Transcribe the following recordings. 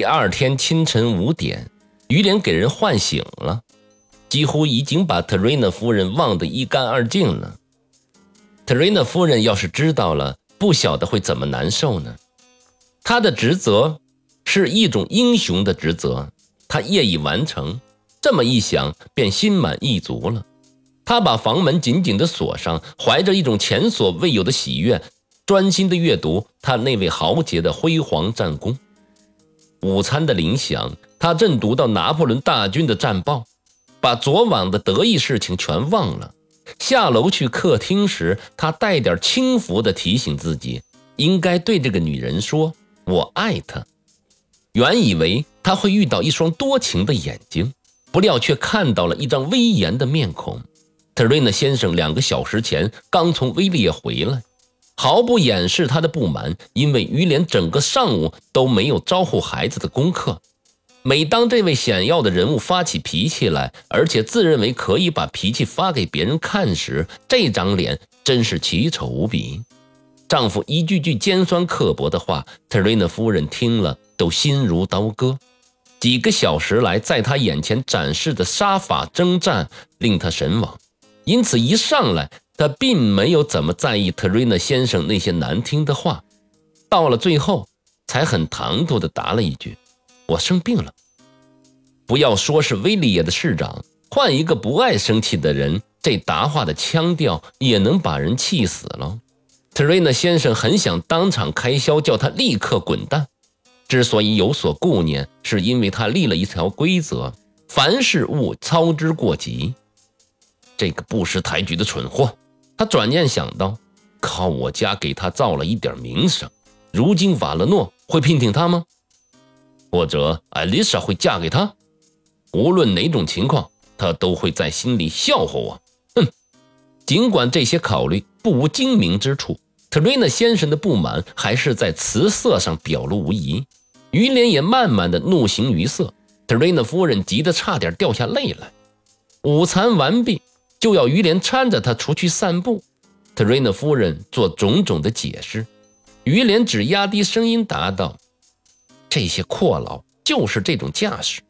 第二天清晨五点，于连给人唤醒了，几乎已经把特瑞娜夫人忘得一干二净了。特瑞娜夫人要是知道了，不晓得会怎么难受呢？她的职责是一种英雄的职责，她业已完成。这么一想，便心满意足了。她把房门紧紧地锁上，怀着一种前所未有的喜悦，专心地阅读他那位豪杰的辉煌战功。午餐的铃响，他正读到拿破仑大军的战报，把昨晚的得意事情全忘了。下楼去客厅时，他带点轻浮地提醒自己，应该对这个女人说：“我爱她。”原以为他会遇到一双多情的眼睛，不料却看到了一张威严的面孔。特瑞娜先生两个小时前刚从威利亚回来。毫不掩饰他的不满，因为于连整个上午都没有招呼孩子的功课。每当这位显要的人物发起脾气来，而且自认为可以把脾气发给别人看时，这张脸真是奇丑无比。丈夫一句句尖酸刻薄的话，特瑞娜夫人听了都心如刀割。几个小时来在她眼前展示的杀法征战令她神往，因此一上来。他并没有怎么在意特瑞娜先生那些难听的话，到了最后，才很唐突地答了一句：“我生病了。”不要说是威利亚的市长，换一个不爱生气的人，这答话的腔调也能把人气死了。特瑞娜先生很想当场开销，叫他立刻滚蛋。之所以有所顾念，是因为他立了一条规则：凡事勿操之过急。这个不识抬举的蠢货！他转念想到，靠我家给他造了一点名声，如今瓦勒诺会聘请他吗？或者艾丽莎会嫁给他？无论哪种情况，他都会在心里笑话我。哼！尽管这些考虑不无精明之处，特瑞娜先生的不满还是在词色上表露无遗。于连也慢慢的怒形于色，特瑞娜夫人急得差点掉下泪来。午餐完毕。就要于连搀着他出去散步，特瑞娜夫人做种种的解释，于连只压低声音答道：“这些阔佬就是这种架势。”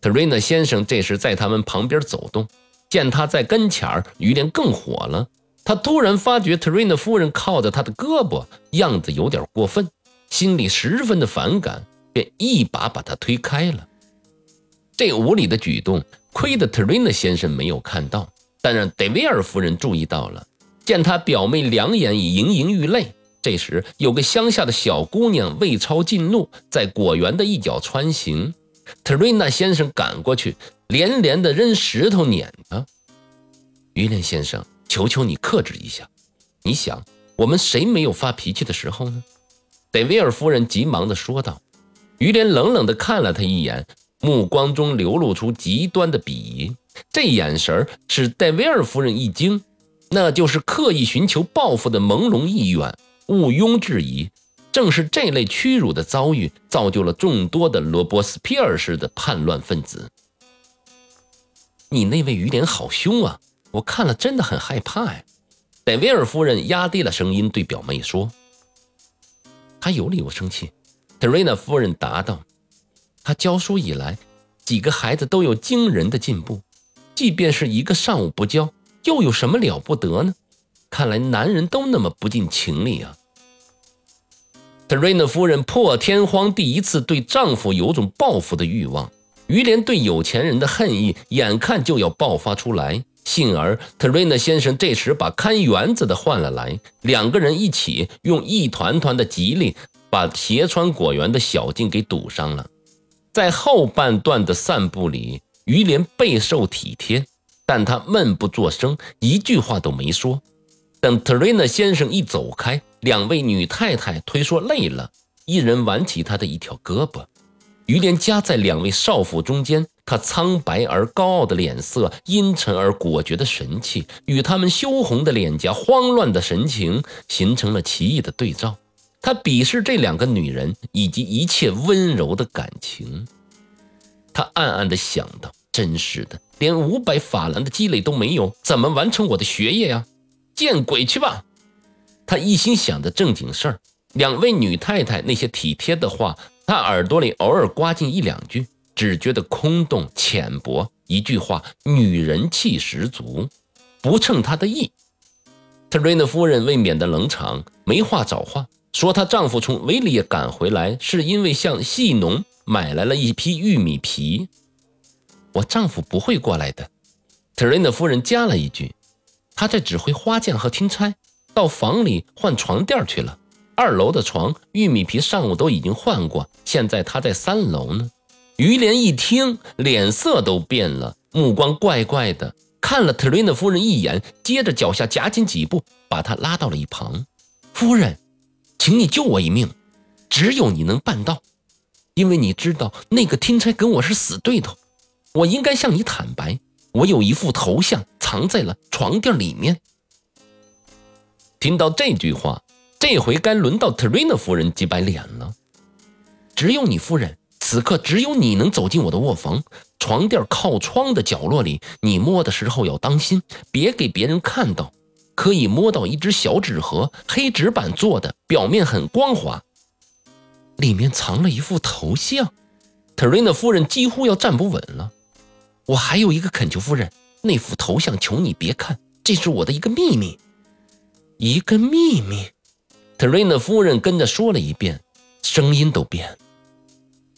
特瑞娜先生这时在他们旁边走动，见他在跟前儿，于连更火了。他突然发觉特瑞娜夫人靠着他的胳膊，样子有点过分，心里十分的反感，便一把把他推开了。这无礼的举动，亏得特瑞娜先生没有看到。但让德维尔夫人注意到了，见她表妹两眼已盈盈欲泪。这时，有个乡下的小姑娘未超近路，在果园的一角穿行。特瑞娜先生赶过去，连连的扔石头撵她。于连先生，求求你克制一下。你想，我们谁没有发脾气的时候呢？德维尔夫人急忙的说道。于连冷冷的看了他一眼，目光中流露出极端的鄙夷。这眼神使戴维尔夫人一惊，那就是刻意寻求报复的朦胧意愿。毋庸置疑，正是这类屈辱的遭遇，造就了众多的罗伯斯皮尔式的叛乱分子。你那位于点好凶啊！我看了真的很害怕呀。戴维尔夫人压低了声音对表妹说：“他有理由生气。”特瑞娜夫人答道：“他教书以来，几个孩子都有惊人的进步。”即便是一个上午不交，又有什么了不得呢？看来男人都那么不近情理啊！特瑞娜夫人破天荒第一次对丈夫有种报复的欲望，于连对有钱人的恨意眼看就要爆发出来。幸而特瑞娜先生这时把看园子的换了来，两个人一起用一团团的吉利把斜穿果园的小径给堵上了。在后半段的散步里。于连备受体贴，但他闷不作声，一句话都没说。等特瑞娜先生一走开，两位女太太推说累了，一人挽起他的一条胳膊。于连夹在两位少妇中间，他苍白而高傲的脸色，阴沉而果决的神气，与他们羞红的脸颊、慌乱的神情形成了奇异的对照。他鄙视这两个女人以及一切温柔的感情。他暗暗地想到：“真是的，连五百法兰的积累都没有，怎么完成我的学业呀？见鬼去吧！”他一心想着正经事儿，两位女太太那些体贴的话他耳朵里偶尔刮进一两句，只觉得空洞浅薄。一句话，女人气十足，不称他的意。特瑞娜夫人为免得冷场，没话找话，说她丈夫从维里耶赶回来，是因为向戏农买来了一批玉米皮。我丈夫不会过来的。特瑞娜夫人加了一句：“他在指挥花匠和听差，到房里换床垫去了。二楼的床玉米皮上午都已经换过，现在他在三楼呢。”于连一听，脸色都变了，目光怪怪的看了特瑞娜夫人一眼，接着脚下夹紧几步，把她拉到了一旁。夫人，请你救我一命，只有你能办到，因为你知道那个听差跟我是死对头。我应该向你坦白，我有一副头像藏在了床垫里面。听到这句话，这回该轮到特瑞娜夫人急白脸了。只有你夫人，此刻只有你能走进我的卧房，床垫靠窗的角落里，你摸的时候要当心，别给别人看到。可以摸到一只小纸盒，黑纸板做的，表面很光滑，里面藏了一副头像。特瑞娜夫人几乎要站不稳了。我还有一个恳求，夫人，那幅头像，求你别看，这是我的一个秘密，一个秘密。特瑞娜夫人跟着说了一遍，声音都变了。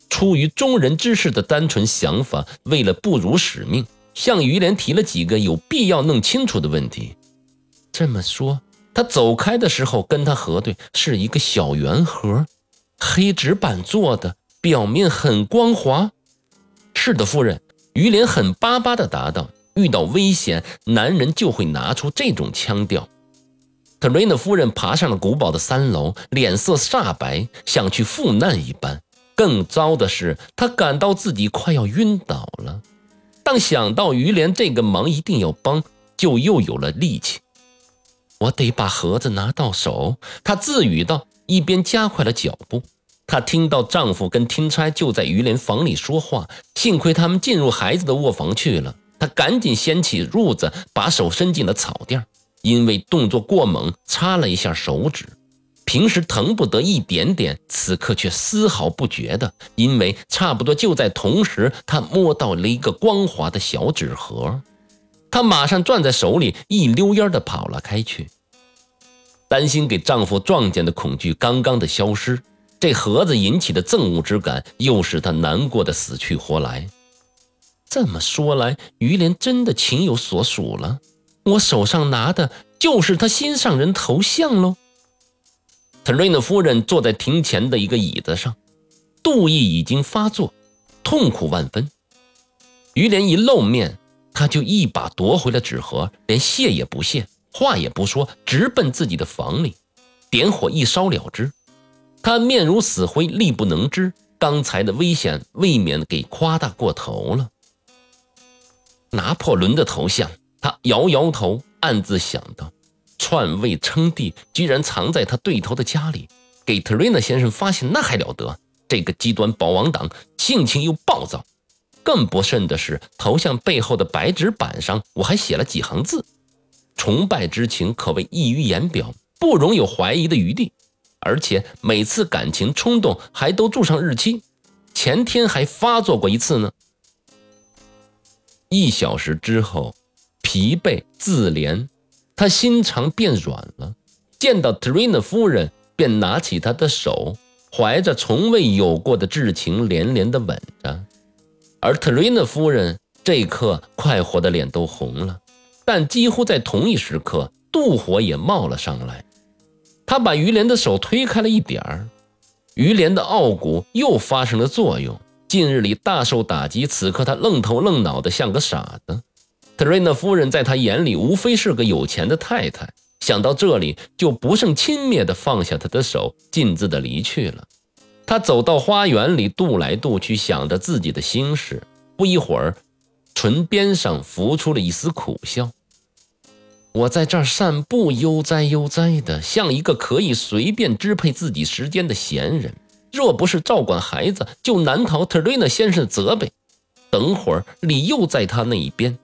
出于中人之事的单纯想法，为了不辱使命，向于连提了几个有必要弄清楚的问题。这么说，他走开的时候跟他核对是一个小圆盒，黑纸板做的，表面很光滑。是的，夫人。于连狠巴巴地答道：“遇到危险，男人就会拿出这种腔调。”特瑞娜夫人爬上了古堡的三楼，脸色煞白，像去赴难一般。更糟的是，她感到自己快要晕倒了。当想到于连这个忙一定要帮，就又有了力气。我得把盒子拿到手，她自语道，一边加快了脚步。她听到丈夫跟听差就在于连房里说话，幸亏他们进入孩子的卧房去了。她赶紧掀起褥子，把手伸进了草垫，因为动作过猛，擦了一下手指。平时疼不得一点点，此刻却丝毫不觉得，因为差不多就在同时，她摸到了一个光滑的小纸盒。她马上攥在手里，一溜烟的跑了开去，担心给丈夫撞见的恐惧刚刚的消失。这盒子引起的憎恶之感，又使他难过的死去活来。这么说来，于连真的情有所属了。我手上拿的就是他心上人头像喽。特瑞娜夫人坐在庭前的一个椅子上，妒意已经发作，痛苦万分。于连一露面，他就一把夺回了纸盒，连谢也不谢，话也不说，直奔自己的房里，点火一烧了之。他面如死灰，力不能支。刚才的危险未免给夸大过头了。拿破仑的头像，他摇摇头，暗自想到：篡位称帝，居然藏在他对头的家里，给特瑞娜先生发现那还了得？这个极端保王党性情又暴躁。更不甚的是，头像背后的白纸板上，我还写了几行字，崇拜之情可谓溢于言表，不容有怀疑的余地。而且每次感情冲动还都注上日期，前天还发作过一次呢。一小时之后，疲惫自怜，他心肠变软了。见到特瑞娜夫人，便拿起她的手，怀着从未有过的至情，连连的吻着。而特瑞娜夫人这一刻快活的脸都红了，但几乎在同一时刻，妒火也冒了上来。他把于连的手推开了一点儿，于连的傲骨又发生了作用。近日里大受打击，此刻他愣头愣脑的像个傻子。特瑞娜夫人在他眼里无非是个有钱的太太。想到这里，就不胜轻蔑的放下他的手，径自的离去了。他走到花园里，踱来踱去，想着自己的心事。不一会儿，唇边上浮出了一丝苦笑。我在这儿散步，悠哉悠哉的，像一个可以随便支配自己时间的闲人。若不是照管孩子，就难逃特瑞娜先生的责备。等会儿你又在他那一边。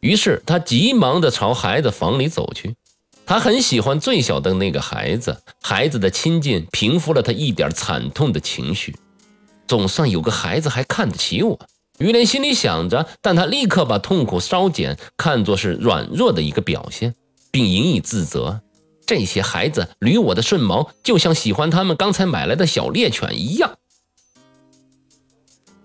于是他急忙地朝孩子房里走去。他很喜欢最小的那个孩子，孩子的亲近平复了他一点惨痛的情绪。总算有个孩子还看得起我，于连心里想着，但他立刻把痛苦稍减看作是软弱的一个表现，并引以自责。这些孩子捋我的顺毛，就像喜欢他们刚才买来的小猎犬一样。